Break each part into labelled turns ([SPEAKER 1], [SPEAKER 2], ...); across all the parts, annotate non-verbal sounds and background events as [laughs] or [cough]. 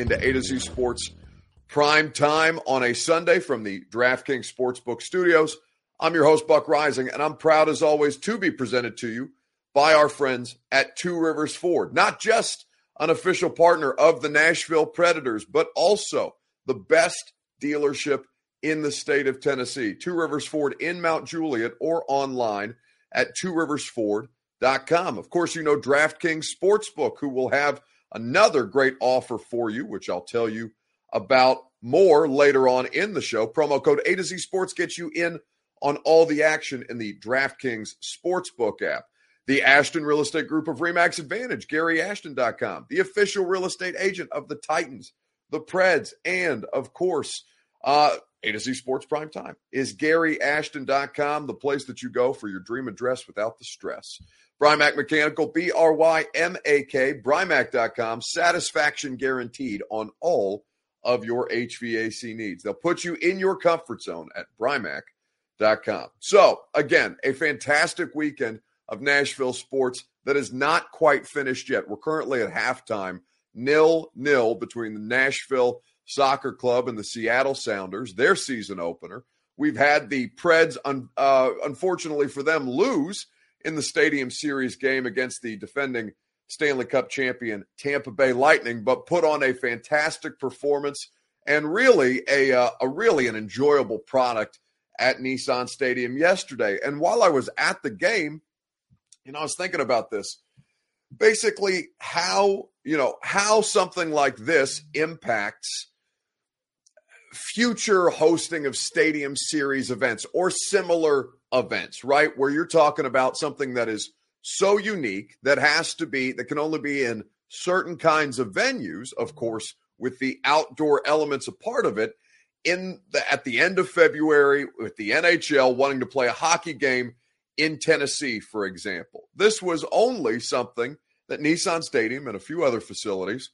[SPEAKER 1] into A to Z Sports prime time on a Sunday from the DraftKings Sportsbook studios. I'm your host, Buck Reising, and I'm proud as always to be presented to you by our friends at Two Rivers Ford. Not just an official partner of the Nashville Predators, but also the best dealership in the state of Tennessee. Two Rivers Ford in Mount Juliet or online at tworiversford.com. Of course, you know DraftKings Sportsbook, who will have another great offer for you, which I'll tell you about more later on in the show. Promo code A to Z Sports gets you in on all the action in the DraftKings Sportsbook app. The Ashton Real Estate Group of Remax Advantage, GaryAshton.com, the official real estate agent of the Titans, the Preds, and of course, uh, A to Z Sports Prime Time is GaryAshton.com, the place that you go for your dream address without the stress. Brymak Mechanical, B R Y M A K, Brymak.com, satisfaction guaranteed on all of your HVAC needs. They'll put you in your comfort zone at Brymak.com. So, again, a fantastic weekend of Nashville sports that is not quite finished yet. We're currently at halftime, nil nil between the Nashville Soccer Club and the Seattle Sounders, their season opener. We've had the Preds, uh, unfortunately for them, lose in the Stadium Series game against the defending Stanley Cup champion Tampa Bay Lightning, but put on a fantastic performance and really a uh, a really an enjoyable product at Nissan Stadium yesterday. And while I was at the game, you know, I was thinking about this. Basically, how, you know, how something like this impacts future hosting of stadium series events or similar events, right? Where you're talking about something that is so unique that has to be, that can only be in certain kinds of venues, of course, with the outdoor elements a part of it. In the, at the end of February, with the NHL wanting to play a hockey game in Tennessee, for example, this was only something that Nissan Stadium and a few other facilities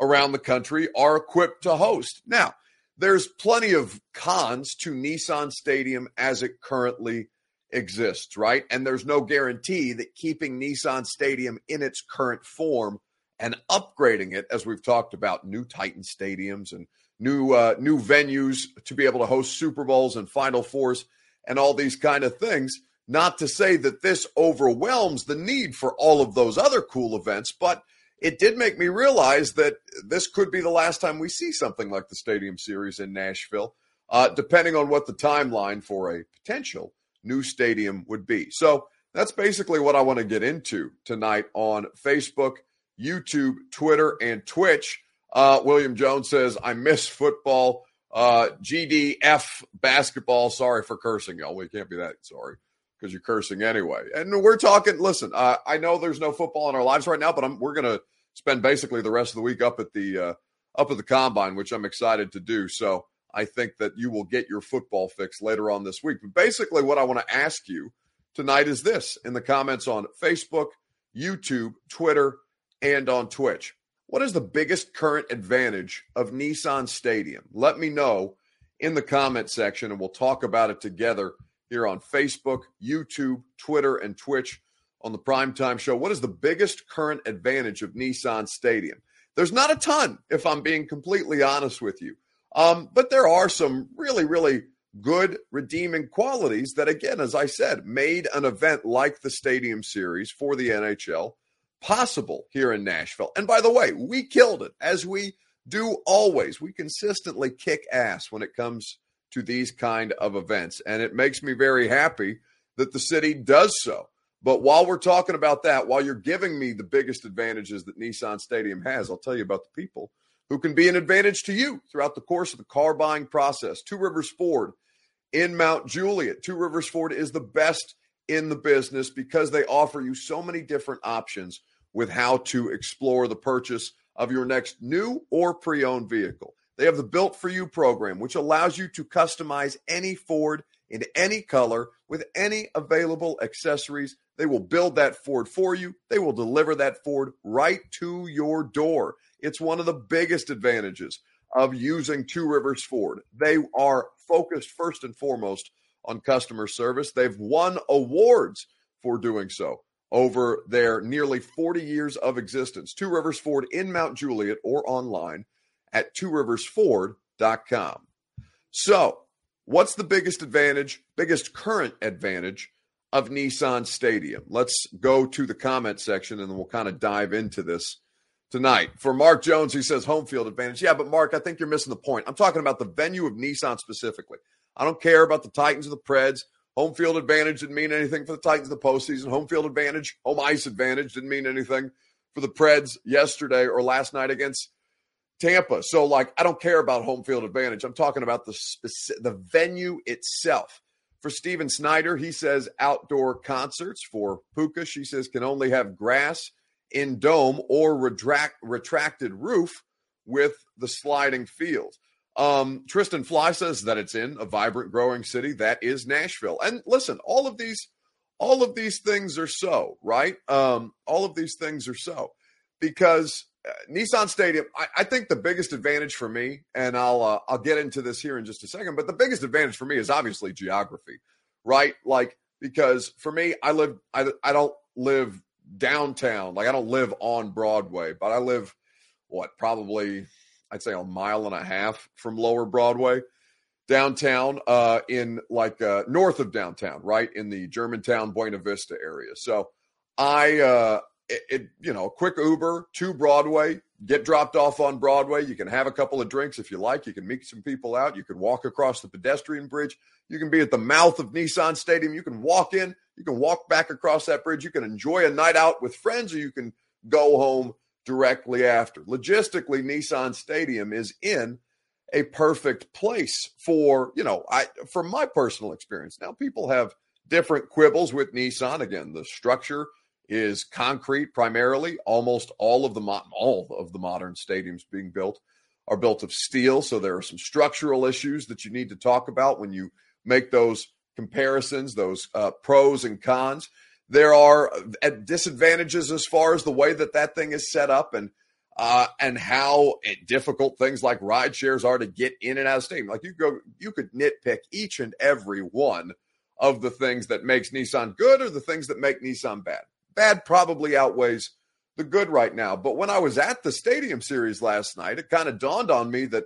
[SPEAKER 1] around the country are equipped to host. Now, there's plenty of cons to Nissan Stadium as it currently exists, right? And there's no guarantee that keeping Nissan Stadium in its current form and upgrading it, as we've talked about, new Titan stadiums and new uh, new venues to be able to host Super Bowls and Final Fours and all these kind of things. Not to say that this overwhelms the need for all of those other cool events, but it did make me realize that this could be the last time we see something like the Stadium Series in Nashville, uh, depending on what the timeline for a potential new stadium would be. So that's basically what I want to get into tonight on Facebook, YouTube, Twitter, and Twitch. Uh, William Jones says, I miss football. Uh, GDF basketball. Sorry for cursing, y'all. We can't be that sorry because you're cursing anyway. And we're talking, listen, uh, I know there's no football in our lives right now, but I'm, we're going to spend basically the rest of the week up at the uh, up at the combine, which I'm excited to do. So I think that you will get your football fix later on this week. But basically, what I want to ask you tonight is this in the comments on Facebook, YouTube, Twitter, and on Twitch. What is the biggest current advantage of Nissan Stadium? Let me know in the comment section, and we'll talk about it together here on Facebook, YouTube, Twitter, and Twitch on the primetime show. What is the biggest current advantage of Nissan Stadium? There's not a ton, if I'm being completely honest with you. Um, but there are some really, really good redeeming qualities that, again, as I said, made an event like the Stadium Series for the NHL possible here in Nashville. And by the way, we killed it as we do always. We consistently kick ass when it comes to these kind of events. And it makes me very happy that the city does so. But while we're talking about that, while you're giving me the biggest advantages that Nissan Stadium has, I'll tell you about the people who can be an advantage to you throughout the course of the car buying process. Two Rivers Ford in Mount Juliet. Two Rivers Ford is the best in the business because they offer you so many different options with how to explore the purchase of your next new or pre owned vehicle. They have the Built for You program, which allows you to customize any Ford in any color with any available accessories. They will build that Ford for you. They will deliver that Ford right to your door. It's one of the biggest advantages of using Two Rivers Ford. They are focused first and foremost on customer service. They've won awards for doing so over their nearly 40 years of existence. Two Rivers Ford in Mount Juliet or online at tworiversford.com. So, what's the biggest advantage, biggest current advantage of Nissan Stadium? Let's go to the comment section and then we'll kind of dive into this tonight. For Mark Jones, he says home field advantage. Yeah, but Mark, I think you're missing the point. I'm talking about the venue of Nissan specifically. I don't care about the Titans or the Preds. Home field advantage didn't mean anything for the Titans in the postseason. Home field advantage, home ice advantage didn't mean anything for the Preds yesterday or last night against Tampa. So, like, I don't care about home field advantage. I'm talking about the the venue itself. For Steven Snyder, he says outdoor concerts. For Puka, she says can only have grass in dome or retract, retracted roof with the sliding field. Um, Tristan Fly says that it's in a vibrant, growing city that is Nashville. And listen, all of these, all of these things are so right. Um, all of these things are so because uh, Nissan Stadium. I, I, think the biggest advantage for me, and I'll uh, I'll get into this here in just a second, but the biggest advantage for me is obviously geography, right? Like because for me, I live I I don't live downtown. Like I don't live on Broadway, but I live what probably I'd say a mile and a half from Lower Broadway downtown uh, in like uh, north of downtown, right in the Germantown Buena Vista area. So I, uh, it, it, you know, quick Uber to Broadway, get dropped off on Broadway. You can have a couple of drinks if you like. You can meet some people out. You can walk across the pedestrian bridge. You can be at the mouth of Nissan Stadium. You can walk in. You can walk back across that bridge. You can enjoy a night out with friends, or you can go home directly after. Logistically, Nissan Stadium is in a perfect place for, you know, I from my personal experience. Now people have different quibbles with Nissan. Again, the structure is concrete primarily. Almost all of the mo- all of the modern stadiums being built are built of steel, so there are some structural issues that you need to talk about when you make those comparisons, those uh, pros and cons. There are uh, disadvantages as far as the way that that thing is set up and uh, and how difficult things like ride shares are to get in and out of stadium. Like you go, you could nitpick each and every one of the things that makes Nissan good or the things that make Nissan bad. Bad probably outweighs the good right now. But when I was at the Stadium Series last night, it kind of dawned on me that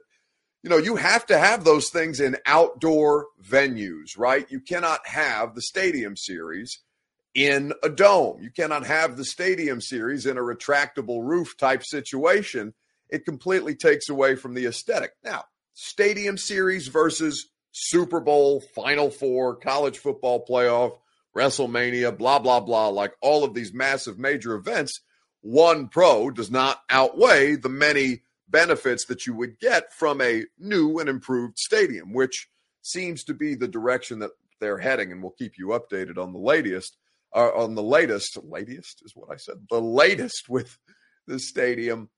[SPEAKER 1] you know you have to have those things in outdoor venues, right? You cannot have the Stadium Series in a dome. You cannot have the stadium series in a retractable roof type situation. It completely takes away from the aesthetic. Now, stadium series versus Super Bowl, Final Four, college football playoff, WrestleMania, blah, blah, blah, like all of these massive major events, one pro does not outweigh the many benefits that you would get from a new and improved stadium, which seems to be the direction that they're heading. And we'll keep you updated on the latest uh, on the latest, latest is what I said, the latest with the stadium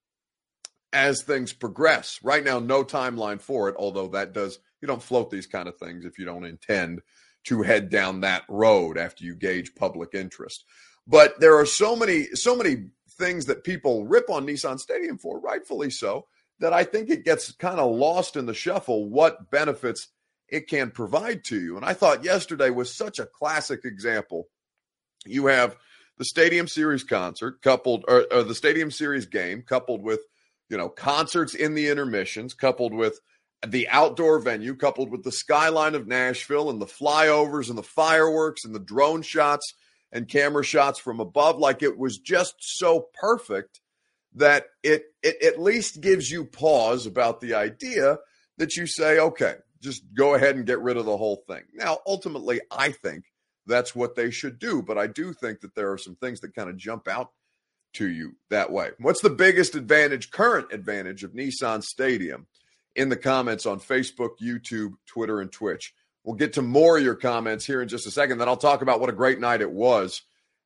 [SPEAKER 1] as things progress. Right now, no timeline for it, although that does, you don't float these kind of things if you don't intend to head down that road after you gauge public interest. But there are so many, so many things that people rip on Nissan Stadium for, rightfully so, that I think it gets kind of lost in the shuffle what benefits it can provide to you. And I thought yesterday was such a classic example you have the Stadium Series concert coupled, or, or the Stadium Series game coupled with, you know, concerts in the intermissions, coupled with the outdoor venue, coupled with the skyline of Nashville and the flyovers and the fireworks and the drone shots and camera shots from above. Like it was just so perfect that it, it at least gives you pause about the idea that you say, okay, just go ahead and get rid of the whole thing. Now, ultimately, I think that's what they should do. But I do think that there are some things that kind of jump out to you that way. What's the biggest advantage, current advantage of Nissan Stadium? In the comments on Facebook, YouTube, Twitter, and Twitch. We'll get to more of your comments here in just a second. Then I'll talk about what a great night it was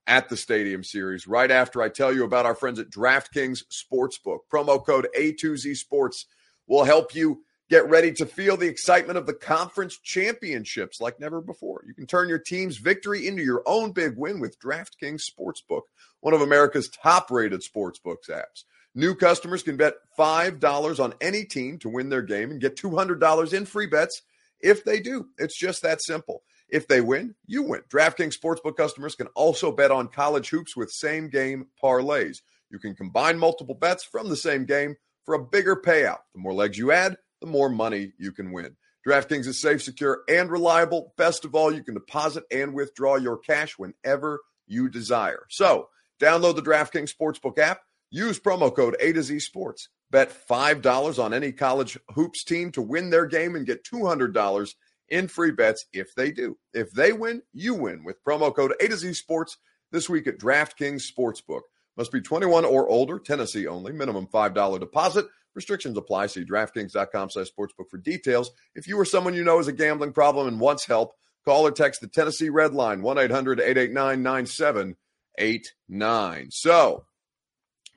[SPEAKER 1] at the Stadium Series right after I tell you about our friends at DraftKings Sportsbook. Promo code A2Z Sports will help you Get ready to feel the excitement of the conference championships like never before. You can turn your team's victory into your own big win with DraftKings Sportsbook, one of America's top rated sportsbooks apps. New customers can bet $5 on any team to win their game and get $200 in free bets if they do. It's just that simple. If they win, you win. DraftKings Sportsbook customers can also bet on college hoops with same game parlays. You can combine multiple bets from the same game for a bigger payout. The more legs you add, the more money you can win. DraftKings is safe, secure, and reliable. Best of all, you can deposit and withdraw your cash whenever you desire. So, download the DraftKings Sportsbook app, use promo code A to Z Sports. Bet $5 on any college hoops team to win their game and get $200 in free bets if they do. If they win, you win with promo code A to Z Sports this week at DraftKings Sportsbook. Must be 21 or older, Tennessee only, minimum $5 deposit. Restrictions apply. See DraftKings.com slash sportsbook for details. If you or someone you know has a gambling problem and wants help, call or text the Tennessee Red Line, 1-800-889-9789. So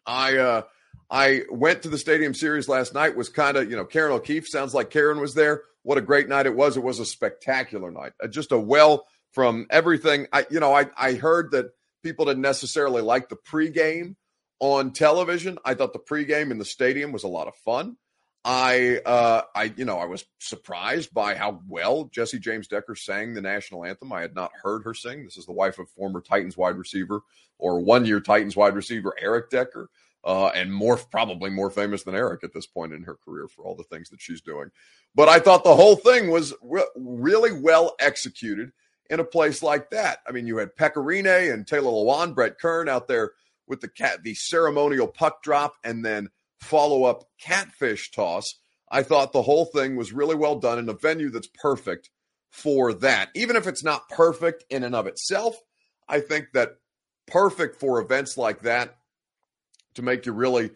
[SPEAKER 1] I uh I went to the Stadium Series last night, was kind of, you know, Karen O'Keefe sounds like Karen was there. What a great night it was. It was a spectacular night. Uh, just a well from everything. I, you know, I, I heard that people didn't necessarily like the pregame on television. I thought the pregame in the stadium was a lot of fun. I, uh, I, you know, I was surprised by how well Jessie James Decker sang the national anthem. I had not heard her sing. This is the wife of former Titans wide receiver or one year Titans wide receiver Eric Decker uh, and more probably more famous than Eric at this point in her career for all the things that she's doing. But I thought the whole thing was re- really well executed in a place like that. I mean, you had Pekka Rinne and Taylor Lewan, Brett Kern out there with the cat, the ceremonial puck drop, and then follow up catfish toss. I thought the whole thing was really well done in a venue that's perfect for that. Even if it's not perfect in and of itself, I think that perfect for events like that to make you really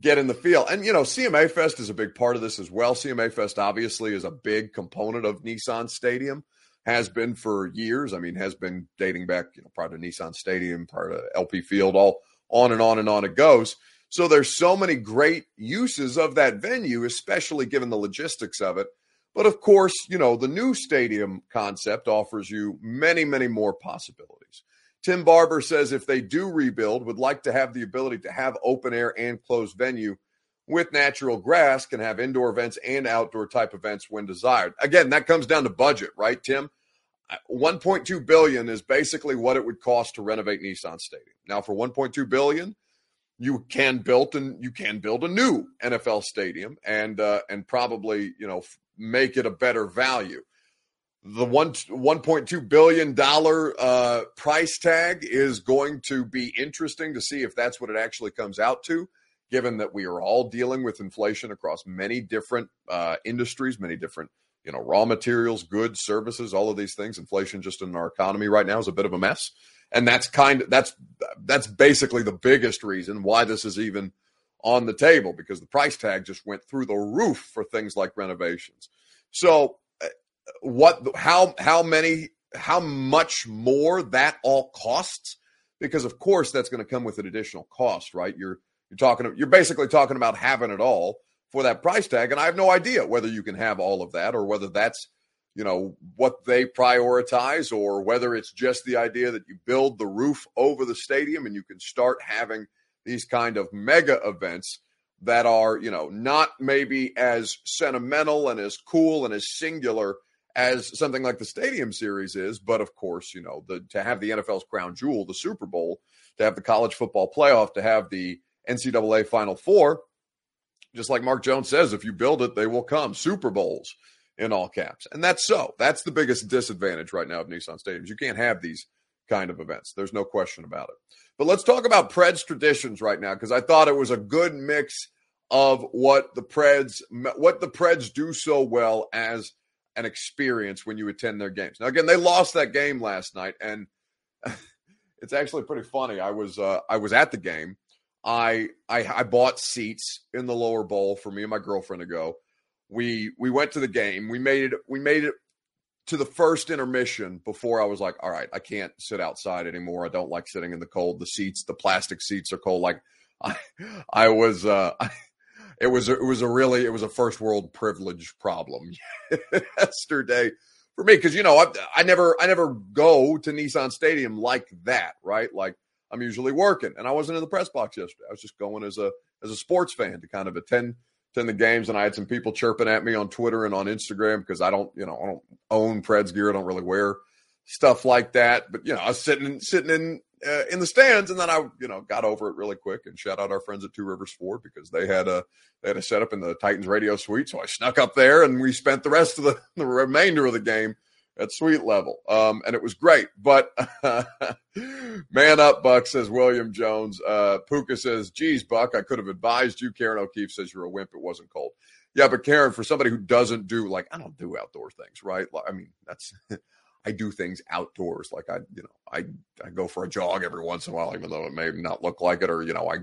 [SPEAKER 1] get in the field. And, you know, CMA Fest is a big part of this as well. CMA Fest obviously is a big component of Nissan Stadium, has been for years. I mean, has been dating back, you know, prior to Nissan Stadium, prior to LP Field, all on and on and on it goes. So there's so many great uses of that venue, especially given the logistics of it. But of course, you know, the new stadium concept offers you many, many more possibilities. Tim Barber says if they do rebuild, would like to have the ability to have open air and closed venue with natural grass, can have indoor events and outdoor type events when desired. Again, that comes down to budget, right, Tim? 1.2 billion is basically what it would cost to renovate Nissan Stadium. Now, for 1.2 billion, you can build and you can build a new NFL stadium and uh, and probably you know make it a better value. The one 1.2 billion dollar uh, price tag is going to be interesting to see if that's what it actually comes out to given that we are all dealing with inflation across many different uh, industries many different you know raw materials goods services all of these things. Inflation just in our economy right now is a bit of a mess and that's kind of that's that's basically the biggest reason why this is even on the table because the price tag just went through the roof for things like renovations. So uh, what how how many how much more that all costs? Because of course that's going to come with an additional cost right? You're you're talking you're basically talking about having it all for that price tag and i have no idea whether you can have all of that or whether that's you know what they prioritize or whether it's just the idea that you build the roof over the stadium and you can start having these kind of mega events that are you know not maybe as sentimental and as cool and as singular as something like the Stadium Series is. But of course, you know, the, to have the NFL's crown jewel, the Super Bowl, to have the college football playoff, to have the NCAA Final Four, just like Mark Jones says, if you build it, they will come. Super Bowls in all caps. And that's so. That's the biggest disadvantage right now of Nissan Stadiums. You can't have these kind of events. There's no question about it. But let's talk about Preds traditions right now because I thought it was a good mix of what the Preds what the Preds do so well as an experience when you attend their games. Now, again, they lost that game last night, and [laughs] it's actually pretty funny. I was uh, I was at the game. I, I I bought seats in the lower bowl for me and my girlfriend to go. We we went to the game. We made it. We made it to the first intermission before I was like, all right, I can't sit outside anymore. I don't like sitting in the cold. The seats, the plastic seats are cold. Like [laughs] I I was uh I, [laughs] it was it was a really it was a first world privilege problem [laughs] yesterday for me because you know I, I never I never go to Nissan Stadium like that right like I'm usually working and I wasn't in the press box yesterday I was just going as a as a sports fan to kind of attend attend the games and I had some people chirping at me on Twitter and on Instagram because I don't you know I don't own Preds gear I don't really wear stuff like that but you know I was sitting in, sitting in uh, in the stands, and then I, you know, got over it really quick. And shout out our friends at Two Rivers Ford because they had a they had a setup in the Titans radio suite, so I snuck up there, and we spent the rest of the, the remainder of the game at suite level, um, and it was great. But [laughs] man up, Buck says William Jones. Uh, Puka says, "Geez, Buck, I could have advised you." Karen O'Keefe says you're a wimp. It wasn't cold. Yeah, but Karen, for somebody who doesn't do like I don't do outdoor things, right? I mean, that's [laughs] I do things outdoors. Like I, you know, I I go for a jog every once in a while, even though it may not look like it, or you know, I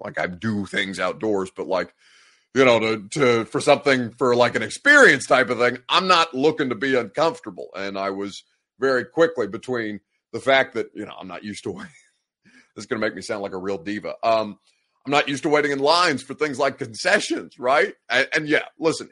[SPEAKER 1] like I do things outdoors, but like you know, to to for something for like an experience type of thing, I'm not looking to be uncomfortable. And I was very quickly between the fact that you know I'm not used to waiting. [laughs] this is going to make me sound like a real diva. Um, I'm not used to waiting in lines for things like concessions, right? And, and yeah, listen,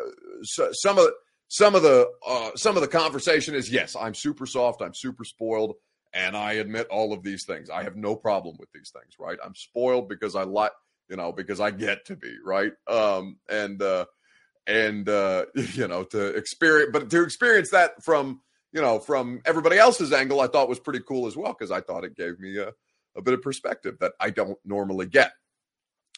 [SPEAKER 1] uh, so, some of the some of the uh, some of the conversation is yes, I'm super soft, I'm super spoiled, and I admit all of these things. I have no problem with these things, right? I'm spoiled because I like, you know, because I get to be, right? Um, and uh, and uh, [laughs] you know, to experience, but to experience that from you know from everybody else's angle, I thought was pretty cool as well because I thought it gave me a, a bit of perspective that I don't normally get.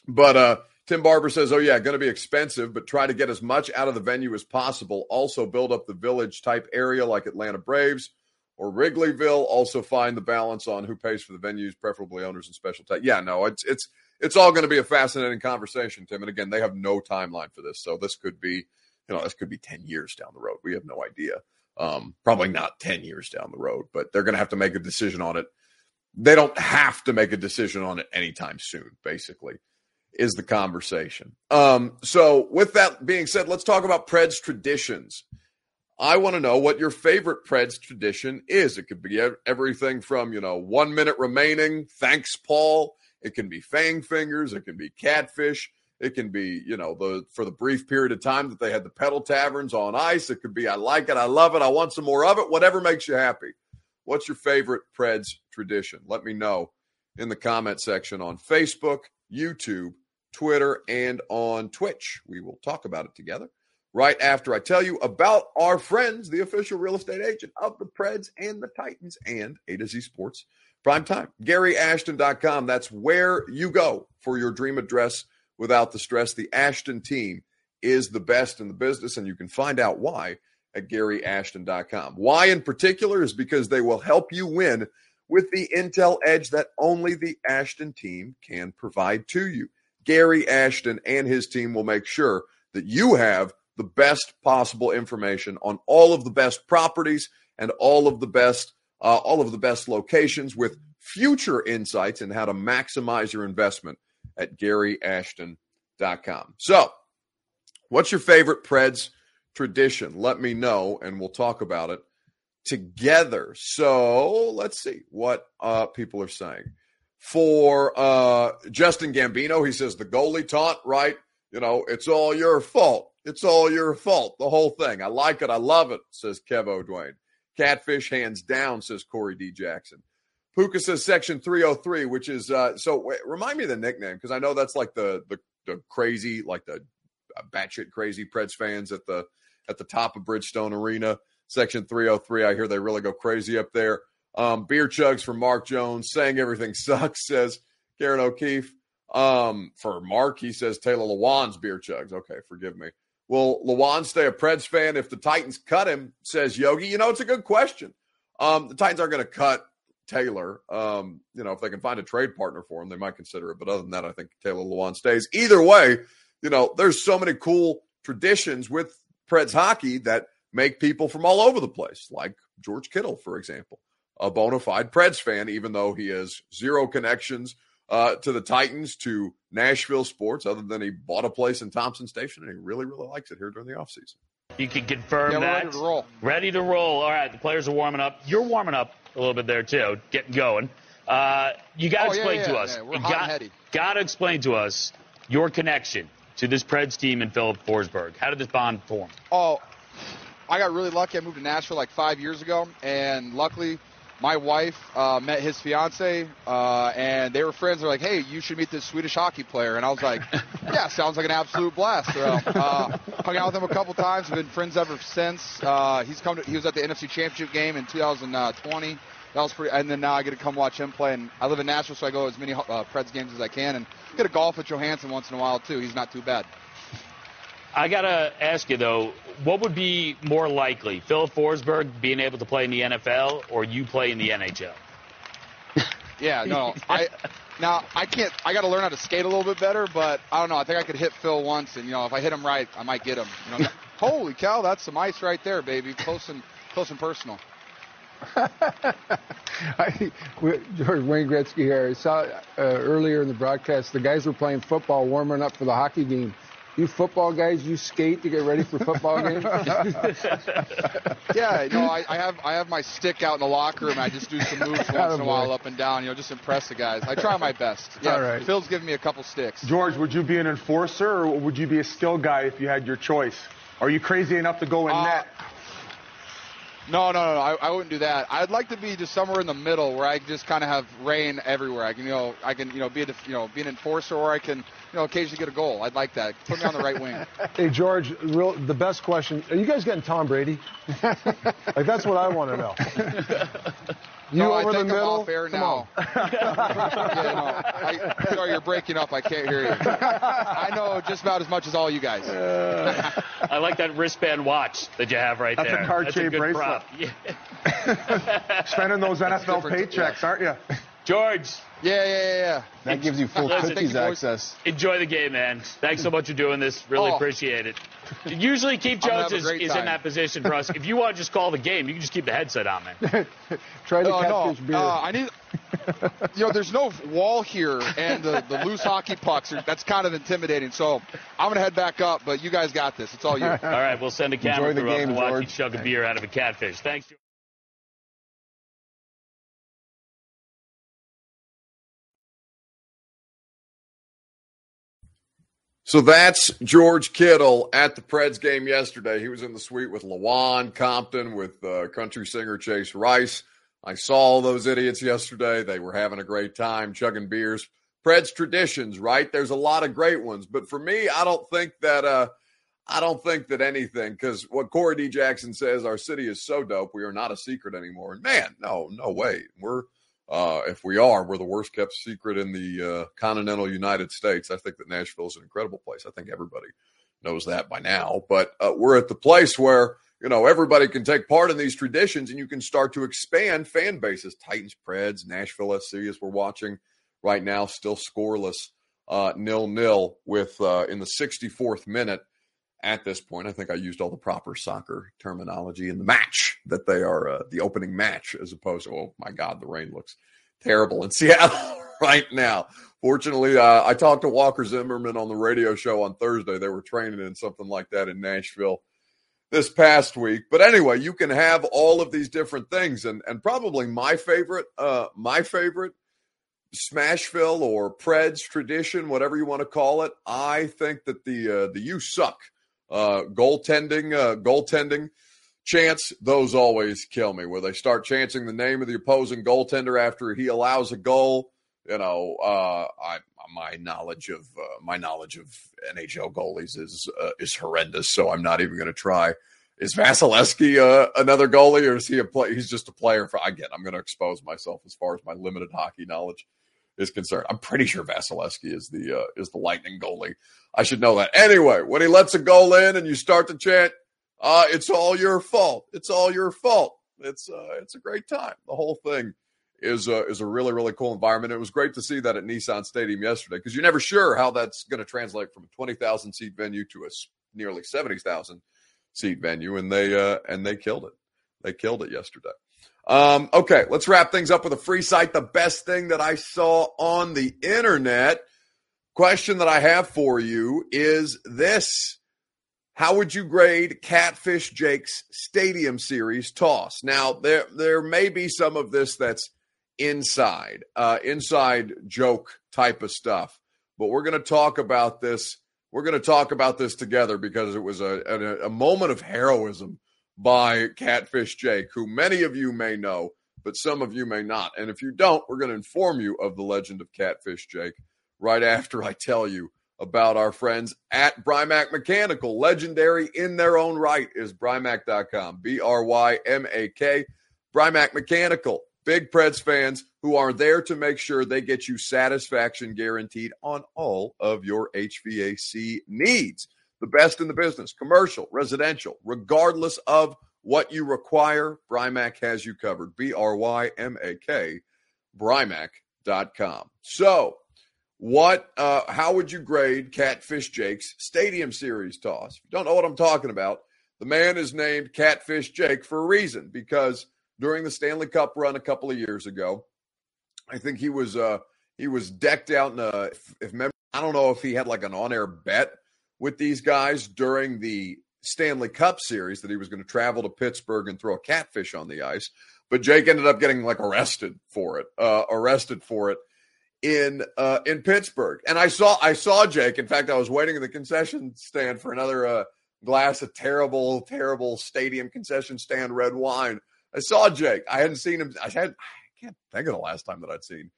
[SPEAKER 1] But uh, Tim Barber says, "Oh yeah, going to be expensive, but try to get as much out of the venue as possible. Also, build up the village type area like Atlanta Braves or Wrigleyville. Also, find the balance on who pays for the venues, preferably owners and special. Yeah, no, it's it's it's all going to be a fascinating conversation, Tim. And again, they have no timeline for this, so this could be, you know, this could be ten years down the road. We have no idea. Um, probably not ten years down the road, but they're going to have to make a decision on it. They don't have to make a decision on it anytime soon, basically is the conversation. Um, so, with that being said, let's talk about Preds traditions. I want to know what your favorite Preds tradition is. It could be everything from, you know, one minute remaining, thanks, Paul. It can be fang fingers. It can be catfish. It can be, you know, the for the brief period of time that they had the pedal taverns on ice. It could be, I like it, I love it, I want some more of it. Whatever makes you happy. What's your favorite Preds tradition? Let me know in the comment section on Facebook, YouTube, Twitter, and on Twitch. We will talk about it together right after I tell you about our friends, the official real estate agent of the Preds and the Titans and A to Z Sports Prime Time. GaryAshton.com. That's where you go for your dream address without the stress. The Ashton team is the best in the business, and you can find out why at GaryAshton.com. Why in particular is because they will help you win with the intel edge that only the Ashton team can provide to you. Gary Ashton and his team will make sure that you have the best possible information on all of the best properties and all of the best uh, all of the best locations with future insights and how to maximize your investment at GaryAshton.com. So, what's your favorite Preds tradition? Let me know, and we'll talk about it together. So, let's see what uh, people are saying for uh, Justin Gambino. He says the goalie taunt, right? You know, it's all your fault. It's all your fault. The whole thing. I like it. I love it, says Kev O'Dwayne. Catfish hands down, says Corey D. Jackson. Puka says section 303, which is uh, so wait, remind me of the nickname because I know that's like the the, the crazy, like the uh, batshit crazy Preds fans at the at the top of Bridgestone Arena. Section 303. I hear they really go crazy up there. Um, beer chugs from Mark Jones saying everything [laughs] sucks, says Karen O'Keefe. Um, for Mark, he says Taylor Lewan's beer chugs. Okay, forgive me. Will Lewan stay a Preds fan if the Titans cut him? Says Yogi. You know, it's a good question. Um, the Titans aren't going to cut Taylor. Um, you know, if they can find a trade partner for him, they might consider it. But other than that, I think Taylor Lewan stays. Either way, you know, there's so many cool traditions with Preds hockey that make people from all over the place, like George Kittle, for example a bona fide Preds fan, even though he has zero connections uh, to the Titans, to Nashville sports, other than he bought a place in Thompson Station and he really, really likes it here during the offseason.
[SPEAKER 2] You can confirm
[SPEAKER 3] yeah,
[SPEAKER 2] that.
[SPEAKER 3] Ready to roll.
[SPEAKER 2] Ready to roll. All right, the players are warming up. You're warming up a little bit there too, getting going. Uh, you got to
[SPEAKER 3] oh,
[SPEAKER 2] explain
[SPEAKER 3] yeah,
[SPEAKER 2] to us.
[SPEAKER 3] Yeah, we're
[SPEAKER 2] you
[SPEAKER 3] hot
[SPEAKER 2] got,
[SPEAKER 3] and heady.
[SPEAKER 2] Got to explain to us your connection to this Preds team in Filip Forsberg. How did this bond form?
[SPEAKER 3] Oh, I got really lucky. I moved to Nashville like five years ago, and luckily my wife uh, met his fiance, uh, and they were friends. They're like, "Hey, you should meet this Swedish hockey player." And I was like, [laughs] "Yeah, sounds like an absolute blast." So, uh, hung out with him a couple times. We've been friends ever since. Uh, he's come. To, he was at the NFC Championship game in 2020. that was pretty. And then now I get to come watch him play. And I live in Nashville, so I go as many uh, Preds games as I can, and get to golf with Johansen once in a while too. He's not too bad.
[SPEAKER 2] I gotta ask you though, what would be more likely, Filip Forsberg being able to play in the NFL or you play in the NHL? [laughs]
[SPEAKER 3] Yeah, no, I now I can't. I got to learn how to skate a little bit better, but I don't know. I think I could hit Phil once, and you know, if I hit him right, I might get him. You know, [laughs] holy cow, that's some ice right there, baby, close and close and personal. [laughs]
[SPEAKER 4] I, George Wayne Gretzky here. I saw uh, earlier in the broadcast the guys were playing football, warming up for the hockey game. You football guys, you skate to get ready for football games. [laughs]
[SPEAKER 3] yeah, no, I, I have I have my stick out in the locker room. I just do some moves [laughs] once in a while up and down. You know, just impress the guys. I try my best. [laughs] Yeah,
[SPEAKER 4] All right.
[SPEAKER 3] Phil's giving me a couple sticks.
[SPEAKER 5] George, would you be an enforcer or would you be a skill guy if you had your choice? Are you crazy enough to go in
[SPEAKER 3] Uh,
[SPEAKER 5] net?
[SPEAKER 3] No, no, no, no. I, I wouldn't do that. I'd like to be just somewhere in the middle where I just kind of have rain everywhere. I can, you know, I can, you know, be a, you know, be an enforcer, or I can, you know, occasionally get a goal. I'd like that. Put me on the right wing. [laughs]
[SPEAKER 6] Hey George, real the best question: Are you guys getting Tom Brady? [laughs] like that's what I want to know. [laughs] You
[SPEAKER 3] no,
[SPEAKER 6] over
[SPEAKER 3] I
[SPEAKER 6] the middle?
[SPEAKER 3] I'm off air
[SPEAKER 6] Come
[SPEAKER 3] now. yeah, no. I, sorry, you're breaking up. I can't hear you. I know just about as much as all you guys.
[SPEAKER 2] I like that wristband watch that you have right
[SPEAKER 5] That's
[SPEAKER 2] there.
[SPEAKER 5] Cartier
[SPEAKER 2] That's a good
[SPEAKER 5] bracelet.
[SPEAKER 2] prop. Yeah.
[SPEAKER 5] Spending those NFL paychecks,
[SPEAKER 3] yeah.
[SPEAKER 5] aren't you?
[SPEAKER 2] George,
[SPEAKER 3] Yeah, yeah, yeah, yeah.
[SPEAKER 7] That gives you full
[SPEAKER 2] Listen,
[SPEAKER 7] cookies
[SPEAKER 3] boys.
[SPEAKER 7] access.
[SPEAKER 2] enjoy the game, man. Thanks so much for doing this. Really
[SPEAKER 3] Oh.
[SPEAKER 2] appreciate it. Usually, Keith
[SPEAKER 3] I'm
[SPEAKER 2] Jones is, is in that position for us. If you want to just call the game, you can just keep the headset on, man. [laughs]
[SPEAKER 4] Try the
[SPEAKER 3] Oh, no.
[SPEAKER 4] catfish beer.
[SPEAKER 3] Uh, I need. [laughs] You know, there's no wall here, and the, the loose hockey pucks. Are, that's kind of intimidating. So I'm gonna head back up, but you guys got this. It's all you.
[SPEAKER 2] All right, we'll send a camera
[SPEAKER 7] Enjoy the
[SPEAKER 2] crew up
[SPEAKER 7] game,
[SPEAKER 2] to watch you
[SPEAKER 7] George.
[SPEAKER 2] chug a beer out of a catfish. Thanks.
[SPEAKER 1] So that's George Kittle at the Preds game yesterday. He was in the suite with Lewan Compton, with uh, country singer Chase Rice. I saw all those idiots yesterday. They were having a great time chugging beers. Preds traditions, right? There's a lot of great ones, but for me, I don't think that. Uh, I don't think that anything because what Corey D. Jackson says, our city is so dope. We are not a secret anymore. And man, no, no way. We're uh, if we are, we're the worst kept secret in the uh, continental United States. I think that Nashville is an incredible place. I think everybody knows that by now. But uh, we're at the place where you know everybody can take part in these traditions, and you can start to expand fan bases. Titans, Preds, Nashville SC, as we're watching right now, still scoreless, uh, nil nil with uh, in the 64th minute. At this point, I think I used all the proper soccer terminology in the match that they are uh, the opening match, as opposed to oh my god, the rain looks terrible in [laughs] Seattle right now. Fortunately, uh, I talked to Walker Zimmerman on the radio show on Thursday. They were training in something like that in Nashville this past week. But anyway, you can have all of these different things, and and probably my favorite, uh, my favorite Smashville or Preds tradition, whatever you want to call it. I think that the uh, the you suck uh, goaltending uh, goaltending chance, those always kill me. Where they start chanting the name of the opposing goaltender after he allows a goal. You know, uh, I my knowledge of uh, my knowledge of NHL goalies is uh, is horrendous. So I'm not even going to try. Is Vasilevskiy uh, another goalie, or is he a play? He's just a player. For again, I'm going to expose myself as far as my limited hockey knowledge is concerned. I'm pretty sure Vasilevskiy is the uh, is the Lightning goalie. I should know that. Anyway, when he lets a goal in and you start to chant, uh, "It's all your fault. It's all your fault." It's uh, it's a great time. The whole thing is uh, is a really really cool environment. It was great to see that at Nissan Stadium yesterday because you're never sure how that's going to translate from a twenty thousand seat venue to a nearly seventy thousand seat venue, and they uh, and they killed it. They killed it yesterday. Um, okay, let's wrap things up with a free site. The best thing that I saw on the internet. Question that I have for you is this. How would you grade Catfish Jake's Stadium Series toss? Now, there there may be some of this that's inside, uh, inside joke type of stuff, but we're going to talk about this. We're going to talk about this together because it was a, a, a moment of heroism by Catfish Jake, who many of you may know, but some of you may not. And if you don't, we're going to inform you of the legend of Catfish Jake right after I tell you about our friends at Brymak Mechanical. Legendary in their own right is Brymak.com. B R Y M A K. Brymak Mechanical. big Preds fans who are there to make sure they get you satisfaction guaranteed on all of your HVAC needs. The best in the business, commercial, residential, regardless of what you require, Brymak has you covered. B R Y M A K, Brymak.com. So, what, uh, how would you grade Catfish Jake's Stadium Series toss? If you don't know what I'm talking about, the man is named Catfish Jake for a reason because during the Stanley Cup run a couple of years ago, I think he was uh he was decked out in a if, if I don't know if he had like an on-air bet with these guys during the Stanley Cup series that he was going to travel to Pittsburgh and throw a catfish on the ice, but Jake ended up getting like arrested for it. Uh arrested for it in uh in Pittsburgh. And I saw I saw Jake. In fact, I was waiting in the concession stand for another uh glass of terrible, terrible stadium concession stand red wine. I saw Jake. I hadn't seen him. I had. I can't think of the last time that I'd seen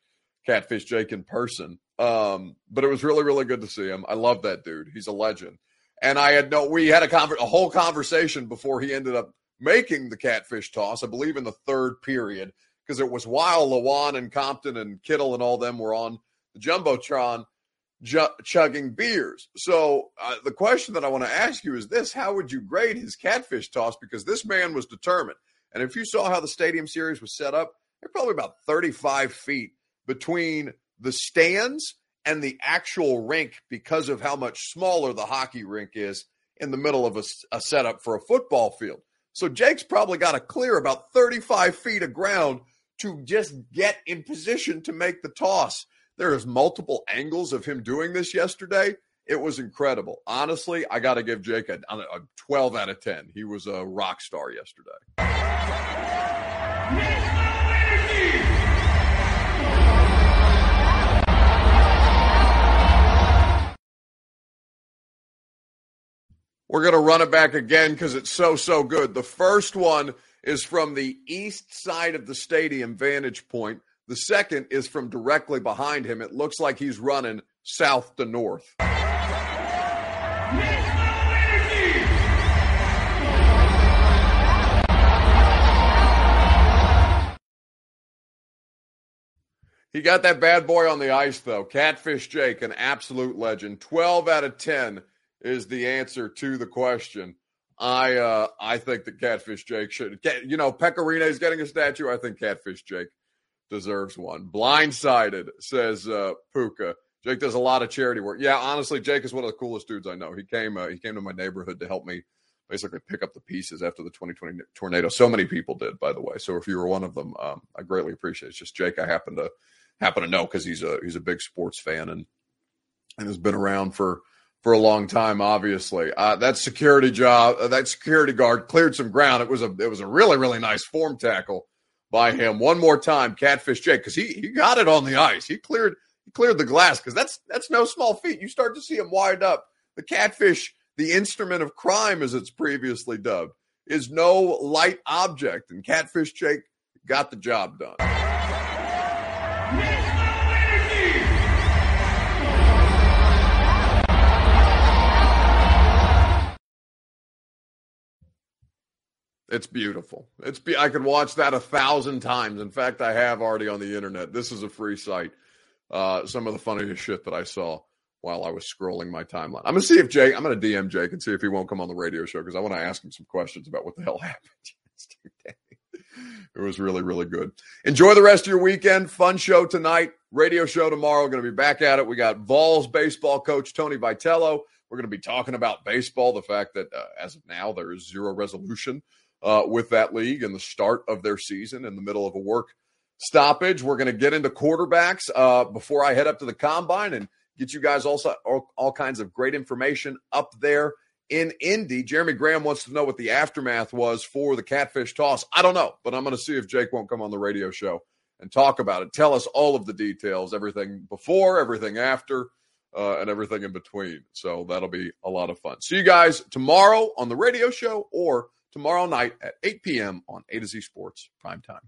[SPEAKER 1] Catfish Jake in person. Um, but it was really, really good to see him. I love that dude. He's a legend. And I had no. We had a conver- a whole conversation before he ended up making the catfish toss. I believe in the third period because it was while Lewan and Compton and Kittle and all them were on the jumbotron chugging beers. So uh, the question that I want to ask you is this: How would you grade his catfish toss? Because this man was determined. And if you saw how the stadium series was set up, they're probably about 35 feet between the stands and the actual rink because of how much smaller the hockey rink is in the middle of a, a setup for a football field. So Jake's probably got to clear about 35 feet of ground to just get in position to make the toss. There's multiple angles of him doing this yesterday. It was incredible. Honestly, I got to give Jake a, a 12 out of 10. He was a rock star yesterday. We're going to run it back again because it's so, so good. The first one is from the east side of the stadium vantage point. The second is from directly behind him. It looks like he's running south to north. He got that bad boy on the ice, though. Catfish Jake, an absolute legend. 12 out of 10 is the answer to the question. I uh, I think that Catfish Jake should, you know, Pekka Rinne is getting a statue. I think Catfish Jake deserves one. Blindsided, says uh, Puka. Jake does a lot of charity work. Yeah, honestly, Jake is one of the coolest dudes I know. He came uh, he came to my neighborhood to help me basically pick up the pieces after the 2020 tornado. So many people did, by the way. So if you were one of them, um, I greatly appreciate it. It's just Jake. I happen to happen to know because he's a he's a big sports fan and and has been around for for a long time. Obviously, uh, that security job, uh, that security guard cleared some ground. It was a it was a really really nice form tackle by him. One more time, Catfish Jake, because he he got it on the ice. He cleared he cleared the glass because that's that's no small feat. You start to see him wind up. The catfish, the instrument of crime, as it's previously dubbed, is no light object, and Catfish Jake got the job done. It's beautiful. It's be- I could watch that a thousand times. In fact, I have already on the internet. This is a free site. Uh, some of the funniest shit that I saw while I was scrolling my timeline. I'm gonna see if Jake. I'm gonna DM Jake and see if he won't come on the radio show because I want to ask him some questions about what the hell [laughs] happened yesterday. It was really, really good. Enjoy the rest of your weekend. Fun show tonight. Radio show tomorrow. Going to be back at it. We got Vols baseball coach Tony Vitello. We're going to be talking about baseball. The fact that uh, as of now there is zero resolution uh, with that league and the start of their season in the middle of a work stoppage. We're going to get into quarterbacks uh, before I head up to the combine and get you guys also all, all kinds of great information up there in Indy. Jeremy Graham wants to know what the aftermath was for the catfish toss. I don't know, but I'm going to see if Jake won't come on the radio show and talk about it. Tell us all of the details, everything before, everything after, uh, and everything in between. So that'll be a lot of fun. See you guys tomorrow on the radio show or tomorrow night at 8 p.m. on A to Z Sports Prime Time.